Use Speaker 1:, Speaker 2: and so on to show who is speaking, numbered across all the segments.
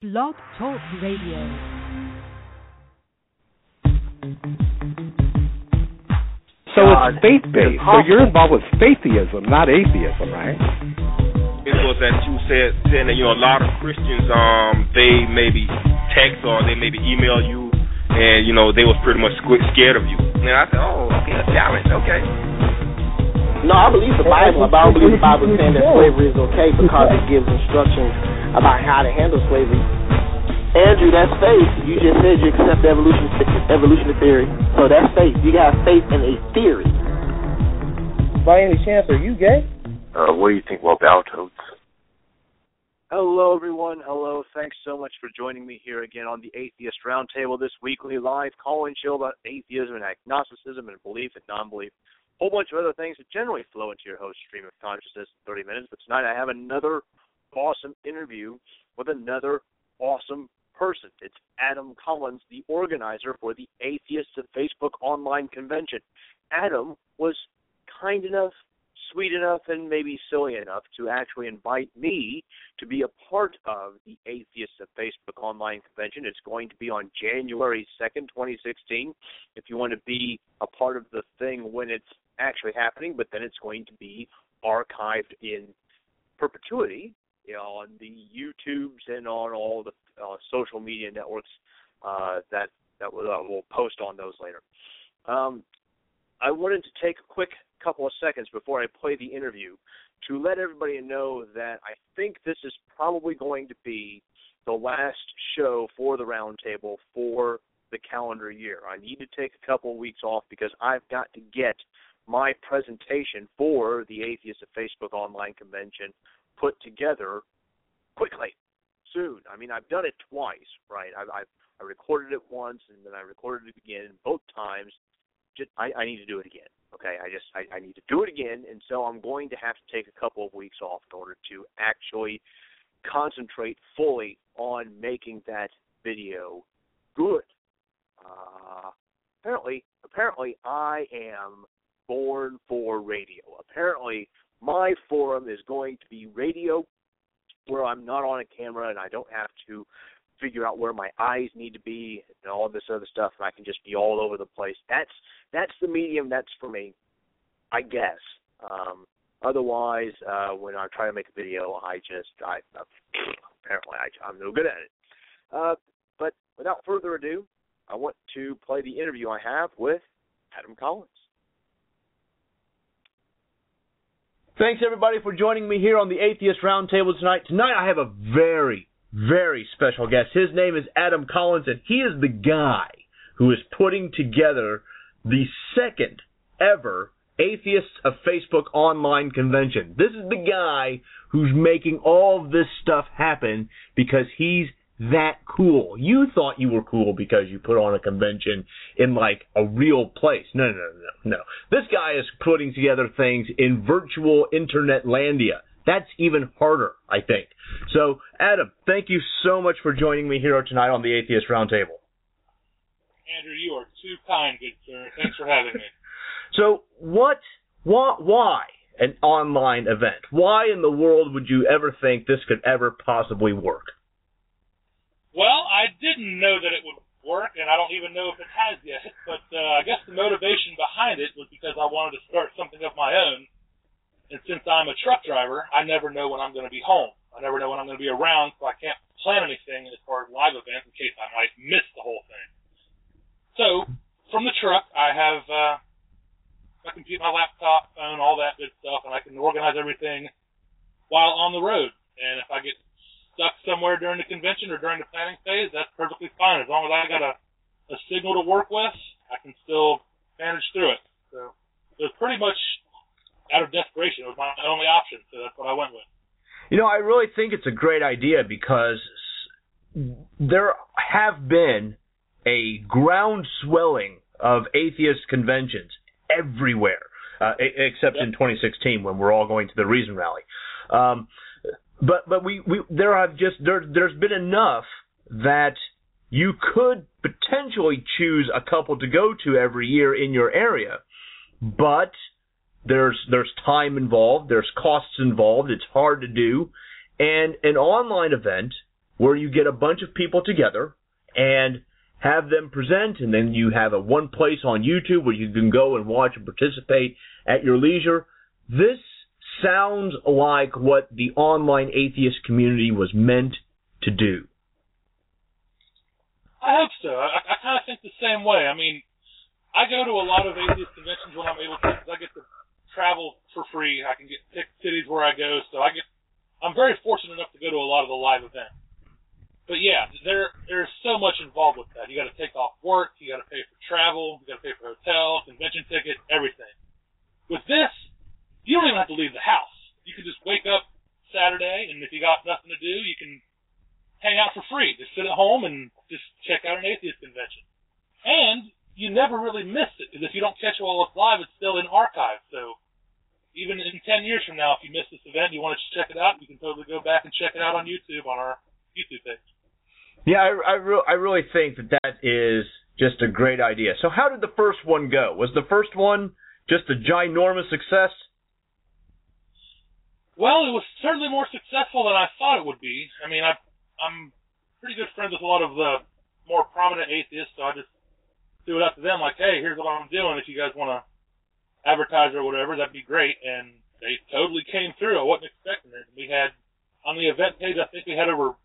Speaker 1: Blog Talk Radio.
Speaker 2: So it's faith based. So you're involved with faithism, not atheism, right?
Speaker 3: It was that you said saying that you know a lot of Christians um they maybe text or they maybe email you and you know they was pretty much scared of you. And I said, oh, okay, a challenge, okay.
Speaker 4: No, I believe the Bible, but I don't believe the Bible saying that slavery is okay because it gives instructions about how to handle slavery. Andrew, that's faith. You just said you accept evolution evolutionary theory. So that's faith. You got faith in a theory.
Speaker 5: By any chance, are you gay?
Speaker 3: Uh, what do you think about Battletoads?
Speaker 6: Hello, everyone. Hello. Thanks so much for joining me here again on the Atheist Roundtable, this weekly live call-in show about atheism and agnosticism and belief and non-belief. A whole bunch of other things that generally flow into your host stream of consciousness in 30 minutes. But tonight I have another awesome interview with another awesome person. It's Adam Collins, the organizer for the Atheists of Facebook online convention. Adam was kind enough, sweet enough, and maybe silly enough to actually invite me to be a part of the Atheists of Facebook online convention. It's going to be on January 2nd, 2016. If you want to be a part of the thing when it's actually happening, but then it's going to be archived in perpetuity on the YouTubes and on all the uh, social media networks uh, that that we'll, uh, we'll post on those later. Um, I wanted to take a quick couple of seconds before I play the interview to let everybody know that I think this is probably going to be the last show for the roundtable for the calendar year. I need to take a couple of weeks off because I've got to get my presentation for the Atheist of Facebook online convention put together quickly, soon. I mean, I've done it twice, right? I've, I've I recorded it once and then I recorded it again. Both times, just I, I need to do it again. Okay, I just I, I need to do it again, and so I'm going to have to take a couple of weeks off in order to actually concentrate fully on making that video good. Uh, apparently, apparently, I am born for radio. Apparently, my forum is going to be radio where I'm not on a camera and I don't have to figure out where my eyes need to be and all this other stuff and I can just be all over the place. That's that's the medium that's for me, I guess. Um otherwise uh when I try to make a video I just I uh, apparently I I'm no good at it. Uh but without further ado, I want to play the interview I have with Adam Collins.
Speaker 7: Thanks everybody for joining me here on the Atheist Roundtable tonight. Tonight I have a very, very special guest. His name is Adam Collins, and he is the guy who is putting together the second ever Atheists of Facebook online convention. This is the guy who's making all of this stuff happen because he's that cool. You thought you were cool because you put on a convention in like a real place. No, no, no, no. No. This guy is putting together things in virtual internet landia. That's even harder, I think. So, Adam, thank you so much for joining me here tonight on the Atheist Roundtable.
Speaker 8: Andrew, you are too kind, good sir. Thanks for having me.
Speaker 7: so, what, why, why an online event? Why in the world would you ever think this could ever possibly work?
Speaker 8: Well, I didn't know that it would work, and I don't even know if it has yet. But uh, I guess the motivation behind it was because I wanted to start something of my own. And since I'm a truck driver, I never know when I'm going to be home. I never know when I'm going to be around, so I can't plan anything as far as live events in case I might miss the whole thing. So, from the truck, I have uh, my computer, my laptop, phone, all that good stuff, and I can organize everything while on the road. And if I get stuck somewhere during the convention or during the planning phase, that's perfectly fine. As long as I got a, a signal to work with, I can still manage through it. So it was pretty much out of desperation. It was my only option, so that's what I went with.
Speaker 7: You know, I really think it's a great idea because there have been a ground swelling of atheist conventions everywhere, uh, except yep. in 2016 when we're all going to the Reason Rally. Um, but but we, we there have just there there's been enough that you could potentially choose a couple to go to every year in your area, but there's there's time involved, there's costs involved, it's hard to do, and an online event where you get a bunch of people together and have them present, and then you have a one place on YouTube where you can go and watch and participate at your leisure. This sounds like what the online atheist community was meant to do.
Speaker 8: I hope so. I, I kind of think the same way. I mean, I go to a lot of atheist conventions when I'm able to because I get to travel for free. I can get pick cities where I go, so I get. I'm very fortunate enough to go to a lot of the live events. But yeah, there there's so much involved with that. You got to take off work, you got to pay for travel, you got to pay for hotel, convention ticket, everything. With this, you don't even have to leave the house. You can just wake up Saturday, and if you got nothing to do, you can hang out for free. Just sit at home and just check out an atheist convention. And you never really miss it because if you don't catch it while it's live, it's still in archive. So even in 10 years from now, if you miss this event, you want to check it out, you can totally go back and check it out on YouTube on our YouTube page.
Speaker 7: Yeah, I, I, re- I really think that that is just a great idea. So how did the first one go? Was the first one just a ginormous success?
Speaker 8: Well, it was certainly more successful than I thought it would be. I mean, I, I'm pretty good friends with a lot of the more prominent atheists, so I just threw it up to them like, hey, here's what I'm doing. If you guys want to advertise or whatever, that'd be great. And they totally came through. I wasn't expecting it. We had on the event page, I think we had over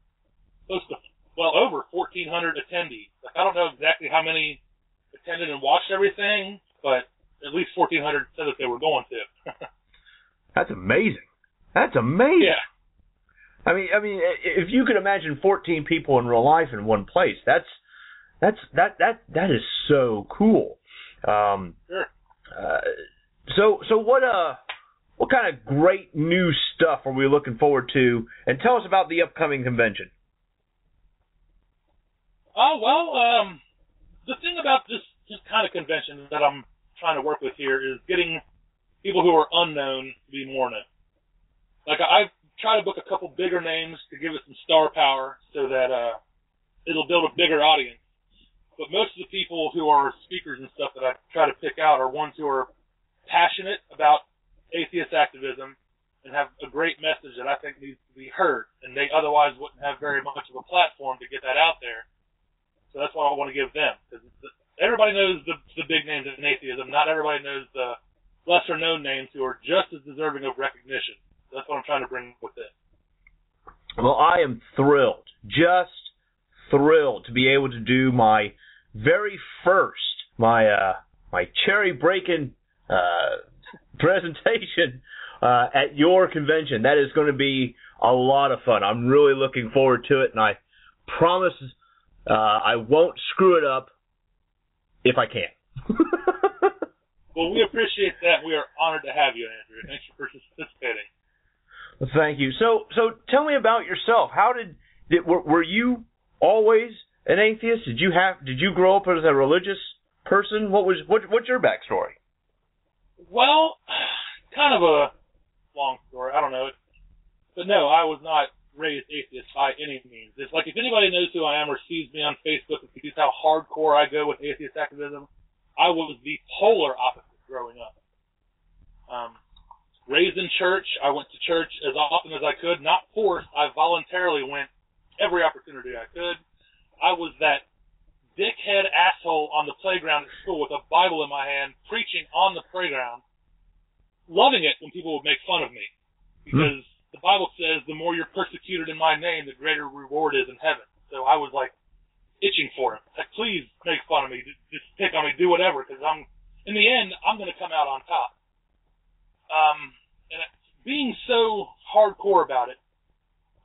Speaker 8: close to well over 1,400 attendees. Like I don't know exactly how many attended and watched everything, but at least 1,400 said that they were going to.
Speaker 7: That's amazing. That's amazing.
Speaker 8: Yeah.
Speaker 7: I mean, I mean, if you could imagine 14 people in real life in one place, that's that's that that that is so cool. Um,
Speaker 8: sure.
Speaker 7: Uh, so so what uh what kind of great new stuff are we looking forward to? And tell us about the upcoming convention.
Speaker 8: Oh well, um, the thing about this this kind of convention that I'm trying to work with here is getting people who are unknown to be more known. Like I've tried to book a couple bigger names to give it some star power so that uh, it'll build a bigger audience. But most of the people who are speakers and stuff that I try to pick out are ones who are passionate about atheist activism and have a great message that I think needs to be heard, and they otherwise wouldn't have very much of a platform to get that out there. So that's what I want to give them because everybody knows the the big names in atheism. Not everybody knows the lesser known names who are just as deserving of recognition. That's what I'm trying to bring with this.
Speaker 7: Well, I am thrilled, just thrilled to be able to do my very first, my uh, my cherry breaking uh, presentation uh, at your convention. That is going to be a lot of fun. I'm really looking forward to it, and I promise uh, I won't screw it up if I can.
Speaker 8: well, we appreciate that. We are honored to have you, Andrew. Thanks for participating.
Speaker 7: Well, thank you. So, so tell me about yourself. How did, did were, were you always an atheist? Did you have did you grow up as a religious person? What was what what's your backstory?
Speaker 8: Well, kind of a long story. I don't know. But no, I was not raised atheist by any means. It's like if anybody knows who I am or sees me on Facebook and sees how hardcore I go with atheist activism, I was the polar opposite growing up. Um, raised in church, I went to church as often as I could, not forced. I voluntarily went every opportunity I could. I was that dickhead asshole on the playground at school with a Bible in my hand, preaching on the playground, loving it when people would make fun of me. Because hmm. the Bible says the more you're persecuted in my name, the greater reward is in heaven. So I was like itching for him. Like, please make fun of me, just pick on me, do whatever, because I'm, in the end, I'm going to come out on top. Um, and being so hardcore about it,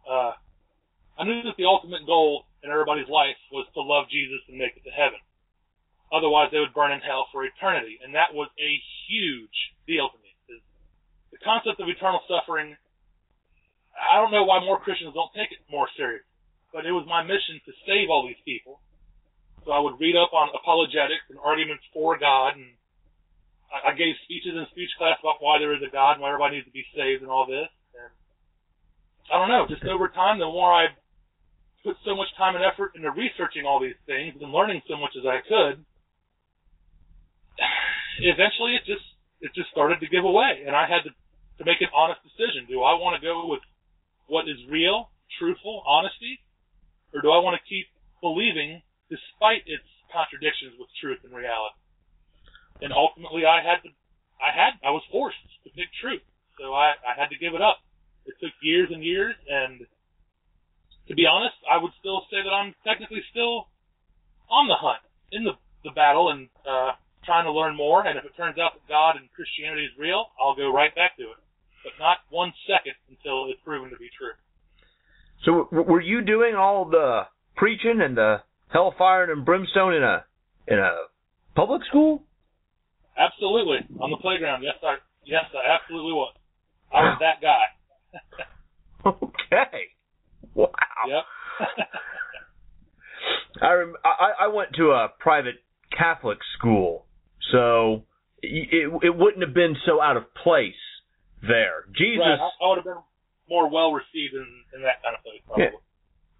Speaker 8: uh, I knew that the ultimate goal in everybody's life was to love Jesus and make it to heaven. Otherwise, they would burn in hell for eternity, and that was a huge deal to me. The concept of eternal suffering, I don't know why more Christians don't take it more serious, but it was my mission to save all these people. So I would read up on apologetics and arguments for God, and I gave speeches in speech class about why there is a God and why everybody needs to be saved and all this. And I don't know, just over time, the more I put so much time and effort into researching all these things and learning so much as I could, eventually it just it just started to give away, and I had to to make an honest decision. Do I want to go with what is real, truthful, honesty, or do I want to keep believing despite its contradictions with truth and reality? And ultimately, I had to, I had, I was forced to pick truth, so I, I had to give it up. It took years and years, and to be honest, I would still say that I'm technically still on the hunt, in the the battle, and uh, trying to learn more. And if it turns out that God and Christianity is real, I'll go right back to it. But not one second until it's proven to be true.
Speaker 7: So were you doing all the preaching and the hellfire and brimstone in a in a public school?
Speaker 8: Absolutely, on the playground. Yes, I yes, I absolutely was. I was that guy.
Speaker 7: okay. Wow.
Speaker 8: Yep.
Speaker 7: I, rem- I I went to a private Catholic school, so it it wouldn't have been so out of place there. Jesus.
Speaker 8: Right. I, I would have been more well received in, in that kind of place, probably.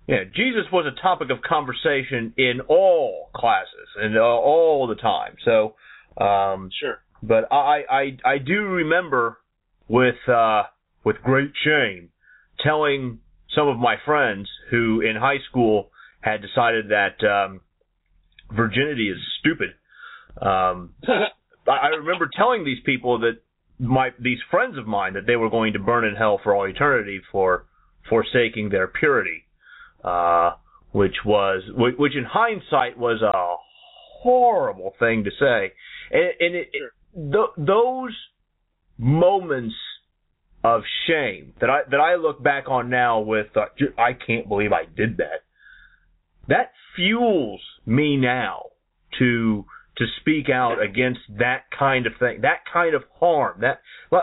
Speaker 7: Yeah. yeah, Jesus was a topic of conversation in all classes and uh, all the time. So, um,
Speaker 8: Sure.
Speaker 7: but I I I do remember with uh with great shame telling some of my friends who in high school had decided that um virginity is stupid. Um I remember telling these people that my these friends of mine that they were going to burn in hell for all eternity for forsaking their purity, uh, which was which in hindsight was a horrible thing to say, and, and it, it, th- those moments of shame that I that I look back on now with uh, I can't believe I did that. That fuels me now to to speak out against that kind of thing, that kind of harm. That,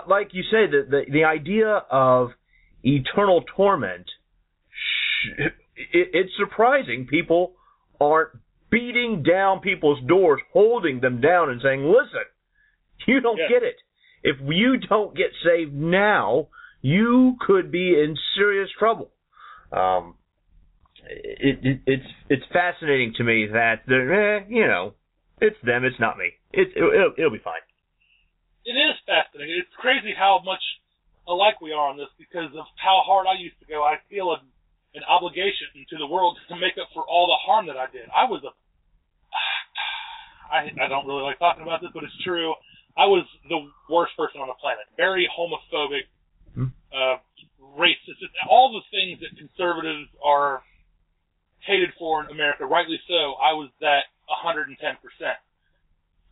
Speaker 7: like you say, the the, the idea of eternal torment. sh- It, it's surprising people aren't beating down people's doors, holding them down, and saying, "Listen, you don't
Speaker 8: Yeah.
Speaker 7: get it. If you don't get saved now, you could be in serious trouble." Um, it, it, it's it's fascinating to me that they're, eh, you know, it's them, it's not me. It's it'll, it'll, it'll be fine.
Speaker 8: It is fascinating. It's crazy how much alike we are on this because of how hard I used to go. I feel an, an obligation to the world to make up for all the harm that I did. I was a I I don't really like talking about this, but it's true. I was the worst person on the planet. Very homophobic,
Speaker 7: Hmm.
Speaker 8: uh, racist, all the things that conservatives are hated for in America. Rightly so. I was that 110 percent,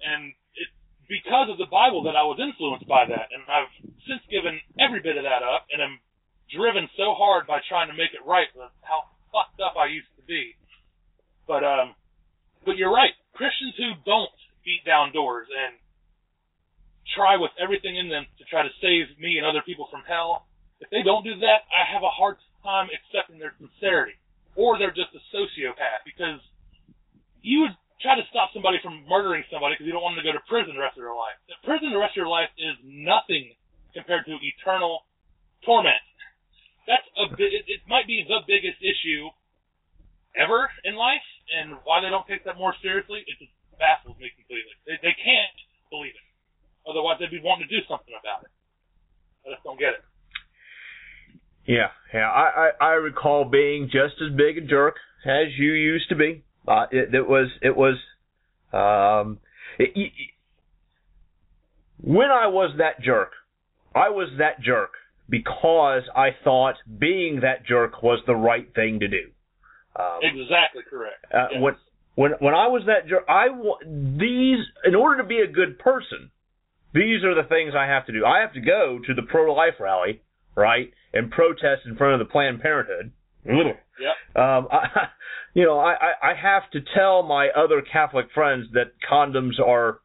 Speaker 8: and it's because of the Bible that I was influenced by that, and I've since given every bit of that up, and am driven so hard by trying to make it right with how fucked up I used to be. But um, but you're right. Christians who don't beat down doors and try with everything in them to try to save me and other people from hell, if they don't do that, I have a hard time accepting their sincerity. Or they're just a sociopath because you would try to stop somebody from murdering somebody because you don't want them to go to prison the rest of their life. The prison the rest of your life is nothing compared to eternal torment. That's a bit, it, it might be the biggest issue ever in life, and why they don't take that more seriously, it just baffles me completely. They, they can't believe it. Otherwise, they'd be wanting to do something about it. I just don't get it.
Speaker 7: Yeah, yeah. I, I I recall being just as big a jerk as you used to be. Uh, it, it was it was um it, it, when I was that jerk, I was that jerk because I thought being that jerk was the right thing to do. Um,
Speaker 8: Exactly correct.
Speaker 7: uh,
Speaker 8: Yes.
Speaker 7: when when when I was that I these in order to be a good person, these are the things I have to do. I have to go to the pro-life rally, right, and protest in front of the Planned Parenthood.
Speaker 8: Yep.
Speaker 7: Um, I, you know, I, I I have to tell my other Catholic friends that condoms are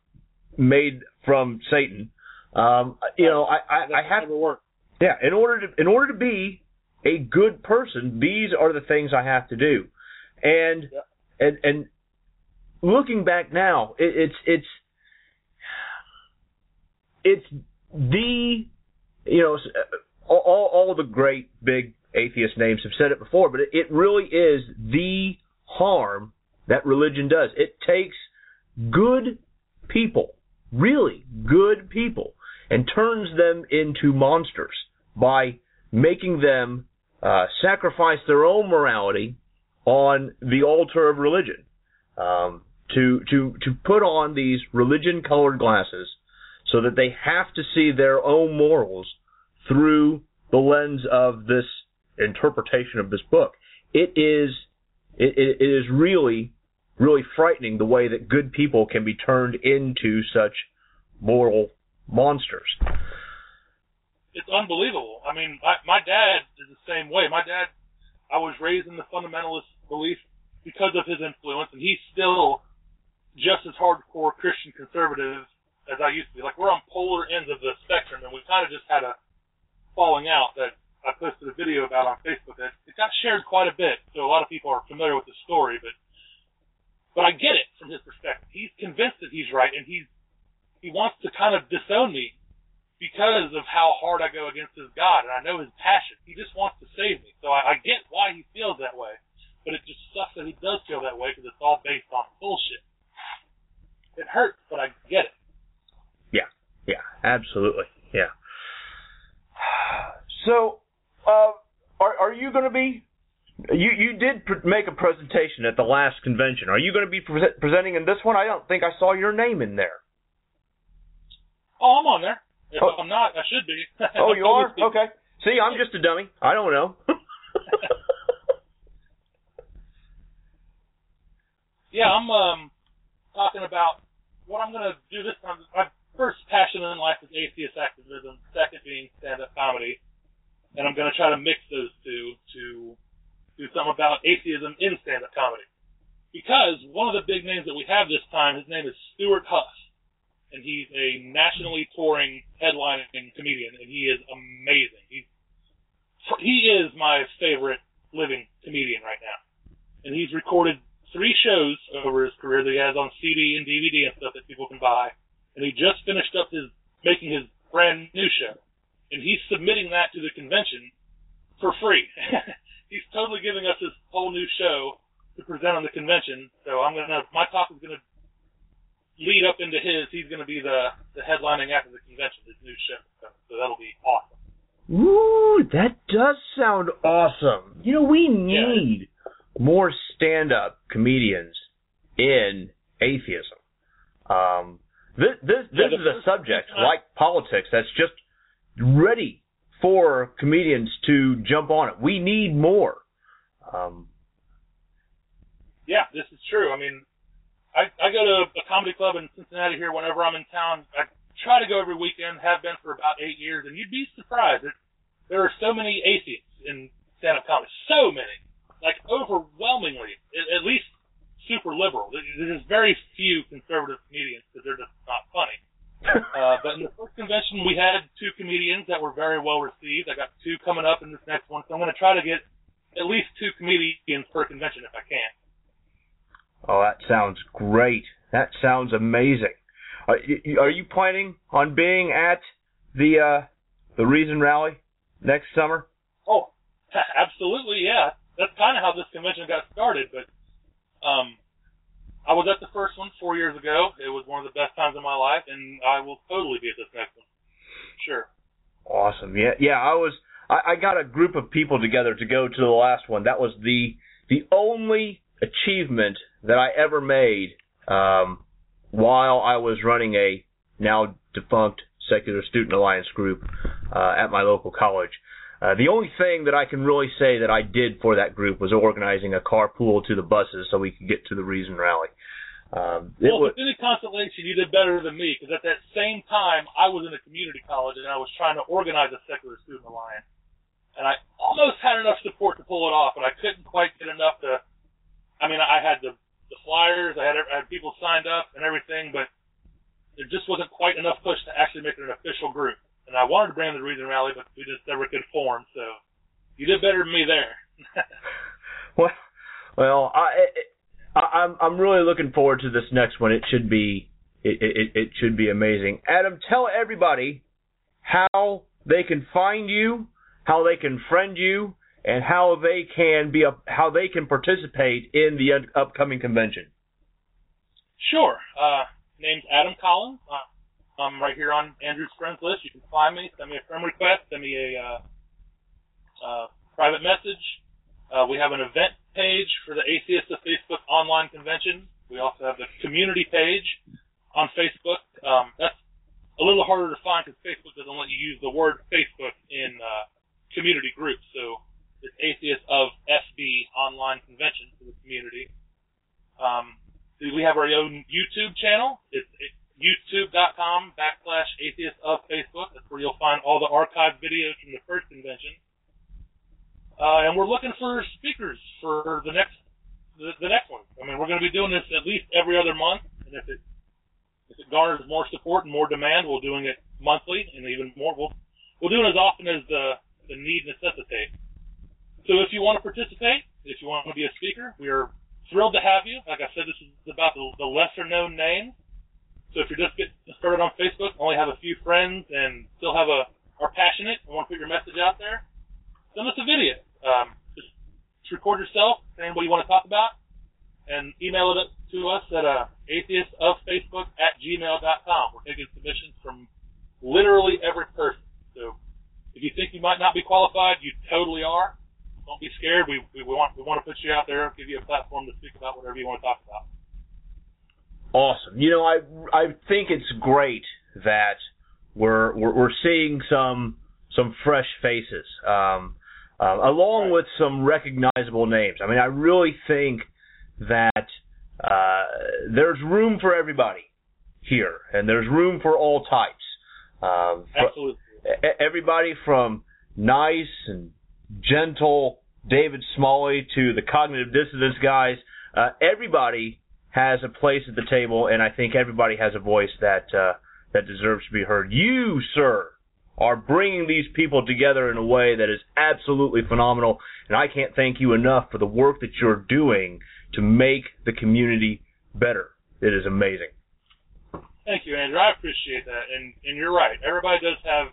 Speaker 7: made from Satan. Um, you know, I I, I have
Speaker 8: never work.
Speaker 7: yeah, in order to in order to be a good person, these are the things I have to do. And
Speaker 8: Yep.
Speaker 7: and and looking back now, it, it's it's it's the you know all all all the great big atheist names have said it before, but it, it really is the harm that religion does. It takes good people, really good people, and turns them into monsters by making them uh, sacrifice their own morality on the altar of religion. Um, to to to put on these religion colored glasses so that they have to see their own morals through the lens of this interpretation of this book. It is it, it is really really frightening the way that good people can be turned into such moral monsters.
Speaker 8: It's unbelievable. I mean, my, my dad is the same way. My dad, I was raised in the fundamentalist belief because of his influence, and he's still just as hardcore Christian conservative as I used to be. Like we're on polar ends of the spectrum, and we kind of just had a falling out that I posted a video about on Facebook. That it got shared quite a bit, so a lot of people are familiar with the story. But but I get it from his perspective. He's convinced that he's right, and he's he wants to kind of disown me because of how hard I go against his God, and I know his passion. He just wants to save me, so I, I get why he feels that way. But it just sucks that he does feel that way because it's all based on bullshit. It hurts, but I get it.
Speaker 7: Yeah, yeah, absolutely, yeah. So, uh, are are you going to be? You you did pr- make a presentation at the last convention. Are you going to be pre- presenting in this one? I don't think I saw your name in there.
Speaker 8: Oh, I'm on there. If
Speaker 7: Oh.
Speaker 8: I'm not, I should be.
Speaker 7: Oh, you are? Okay. See, I'm just a dummy. I don't know.
Speaker 8: Yeah, I'm um talking about what I'm gonna do this time. My first passion in life is atheist activism. Second being stand-up comedy, and I'm gonna try to mix those two to do something about atheism in stand-up comedy. Because one of the big names that we have this time, his name is Stewart Huff, and he's a nationally touring headlining comedian, and he is amazing. He's he is my favorite living comedian right now, and he's recorded three shows over his career that he has on CD and DVD and stuff that people can buy. And he just finished up his making his brand new show, and he's submitting that to the convention for free. he's totally giving us this whole new show to present on the convention. So I'm gonna my talk is gonna lead up into his. He's gonna be the the headlining after the convention, his new show. So that'll be awesome.
Speaker 7: Ooh, that does sound awesome. You know, we need more stand-up comedians in atheism. Um, this this this is a subject like politics that's just ready for comedians to jump on it. We need more. Um,
Speaker 8: Yeah, this is true. I mean, I I go to a comedy club in Cincinnati here whenever I'm in town. I try to go every weekend. Have been for about eight years, and you'd be surprised. There, there are so many atheists in stand-up comedy. So many, like overwhelmingly, at, at least super liberal. There- There's very few conservative comedians because they're just not funny. Uh, but in the first convention, we had two comedians that were very well received. I got two coming up in this next one, so I'm going to try to get at least two comedians per convention if I can.
Speaker 7: oh, that sounds great. That sounds amazing. Are you, are you planning on being at the uh, the Reason Rally next summer?
Speaker 8: Oh, absolutely, yeah. That's kind of how this convention got started. But um, I was at the first one four years ago. It was one of the best times of my life, and I will totally be at this next one. Sure.
Speaker 7: Awesome. Yeah, yeah. I was. I, I got a group of people together to go to the last one. That was the the only achievement that I ever made um, while I was running a now defunct Secular Student Alliance group uh, at my local college. Uh, the only thing that I can really say that I did for that group was organizing a carpool to the buses so we could get to the Reason Rally. Um, it
Speaker 8: well,
Speaker 7: was,
Speaker 8: if any consolation, you did better than me because at that same time I was in a community college and I was trying to organize a secular student alliance, and I almost had enough support to pull it off, but I couldn't quite get enough to. I mean, I had the the flyers, I had I had people signed up and everything, but there just wasn't quite enough push to actually make it an official group. And I wanted to bring the Reason Rally, but we just never could form. So you did better than me there.
Speaker 7: Well, well, I, I, I'm I'm really looking forward to this next one. It should be it, it it should be amazing. Adam, tell everybody how they can find you, how they can friend you, and how they can be a, how they can participate in the upcoming convention.
Speaker 8: Sure. Uh, name's Adam Collins. Uh, I'm right here on Andrew's friends list. You can find me, send me a friend request, send me a uh, uh, private message. Uh, we have an event page for the Atheist of Facebook online convention. We also have the community page on Facebook. Um, that's a little harder to find because Facebook doesn't let you use the word Facebook in uh, community groups. So it's Atheist of FB online convention for the community. Um, we have our own YouTube channel. It's youtube.com backslash atheist of Facebook. That's where you'll find all the archived videos from the first convention. Uh, and we're looking for speakers for the next the, the next one. I mean, we're going to be doing this at least every other month, and if it if it garners more support and more demand, we're doing it monthly, and even more, we'll we'll do it as often as the the need necessitates. So if you want to participate, if you want to be a speaker, we are thrilled to have you. Like I said, this is about the, the lesser known names. So if you're just getting started on Facebook, only have a few friends, and still have a are passionate and want to put your message out there, send us a video. Um, just, just record yourself, saying what you want to talk about, and email it to us at uh, atheistofacebook at gmail.com. We're taking submissions from literally every person. So if you think you might not be qualified, you totally are. Don't be scared. We, we, we want we want to put you out there, give you a platform to speak about whatever you want to talk about.
Speaker 7: Awesome. You know, I I think it's great that we're we're, we're seeing some some fresh faces. Um, uh, along with some recognizable names. I mean, I really think that uh, there's room for everybody here, and there's room for all types.
Speaker 8: Um, Absolutely.
Speaker 7: Everybody from nice and gentle David Smalley to the cognitive dissonance guys. Uh, everybody has a place at the table, and I think everybody has a voice that uh, that deserves to be heard. You, sir, are bringing these people together in a way that is absolutely phenomenal. And I can't thank you enough for the work that you're doing to make the community better. It is amazing.
Speaker 8: Thank you, Andrew. I appreciate that. And and you're right. Everybody does have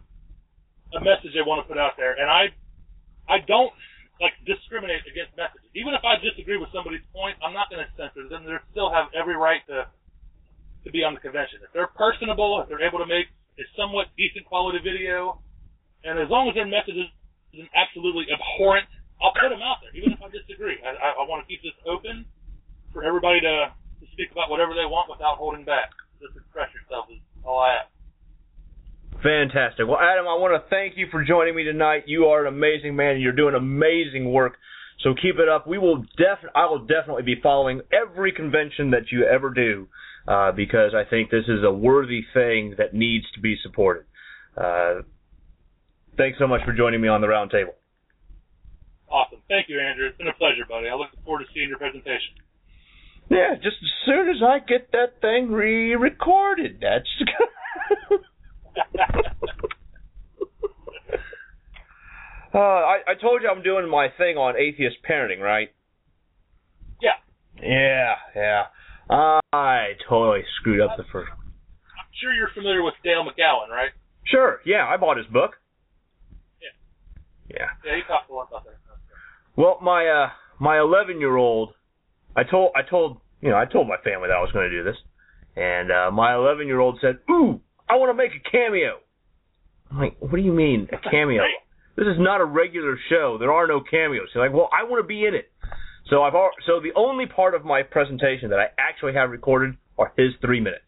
Speaker 8: a message they want to put out there, and I I don't like discriminate against messages. Even if I disagree with somebody's point, I'm not going to censor them. They still have every right to to be on the convention. If they're personable, if they're able to make is somewhat decent quality video, and as long as their message isn't absolutely abhorrent, I'll put them out there, even if I disagree. I, I, I want to keep this open for everybody to, to speak about whatever they want without holding back. Just express yourself is all I ask.
Speaker 7: Fantastic. Well, Adam, I want to thank you for joining me tonight. You are an amazing man. You're doing amazing work. So keep it up. We will def I will definitely be following every convention that you ever do uh, because I think this is a worthy thing that needs to be supported. Uh, thanks so much for joining me on the roundtable.
Speaker 8: Awesome. Thank you, Andrew. It's been a pleasure, buddy. I look forward to seeing your presentation.
Speaker 7: Yeah, just as soon as I get that thing re-recorded, that's. uh, I, I told you I'm doing my thing on atheist parenting, right?
Speaker 8: Yeah.
Speaker 7: Yeah, yeah. I totally screwed up the first.
Speaker 8: I'm sure you're familiar with Dale McGowan, right?
Speaker 7: Sure. Yeah, I bought his book.
Speaker 8: Yeah.
Speaker 7: Yeah.
Speaker 8: Yeah, he talked a lot about that.
Speaker 7: Well, my uh my 11 year old, I told I told you know I told my family that I was going to do this, and uh my 11 year old said, "Ooh, I want to make a cameo." I'm like, "What do you mean a cameo? this is not a regular show. There are no cameos." He's like, "Well, I want to be in it." So I've so the only part of my presentation that I actually have recorded are his three minutes.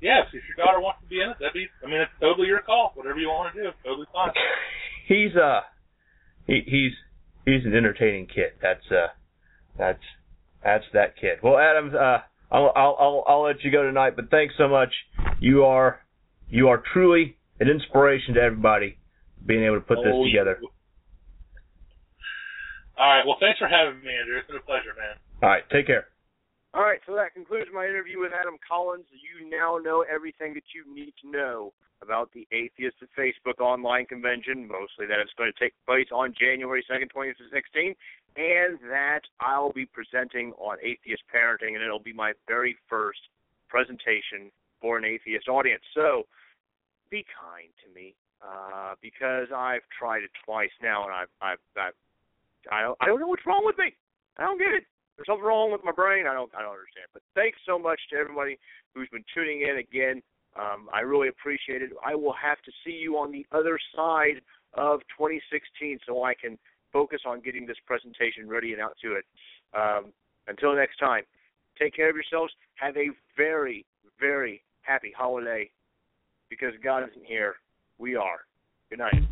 Speaker 8: Yes, if your daughter wants to be in it, that'd be. I mean, it's totally your call. Whatever you want to do, it's totally fine.
Speaker 7: he's uh, he, he's he's an entertaining kid. That's uh, that's that's that kid. Well, Adam, uh, I'll I'll I'll, I'll let you go tonight, but thanks so much. You are you are truly an inspiration to everybody being able to put
Speaker 8: oh,
Speaker 7: this together.
Speaker 8: All right. Well, thanks for having me, Andrew. It's been a pleasure, man.
Speaker 7: All right. Take care.
Speaker 6: All right, so that concludes my interview with Adam Collins. You now know everything that you need to know about the Atheist of Facebook online convention, mostly that it's going to take place on January 2nd, 2016, and that I'll be presenting on atheist parenting, and it'll be my very first presentation for an atheist audience. So be kind to me, uh, because I've tried it twice now, and I've, I've, I've I don't, I don't know what's wrong with me. I don't get it. There's something wrong with my brain. I don't, I don't understand. But thanks so much to everybody who's been tuning in again. Um, I really appreciate it. I will have to see you on the other side of 2016 so I can focus on getting this presentation ready and out to it. Um, until next time, take care of yourselves. Have a very, very happy holiday because God isn't here. We are. Good night.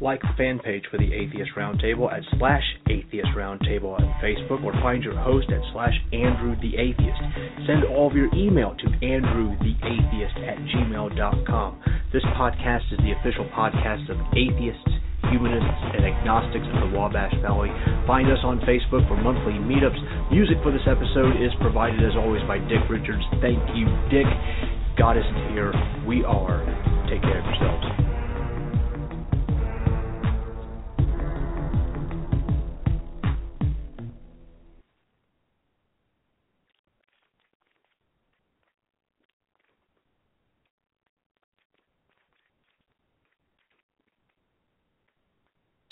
Speaker 9: Like the fan page for the Atheist Roundtable at slash Atheist Roundtable on Facebook or find your host at slash Andrew the Atheist. Send all of your email to andrewtheatheist at gmail.com. This podcast is the official podcast of atheists, humanists, and agnostics of the Wabash Valley. Find us on Facebook for monthly meetups. Music for this episode is provided as always by Dick Richards. Thank you, Dick. God isn't here. We are. Take care of yourselves.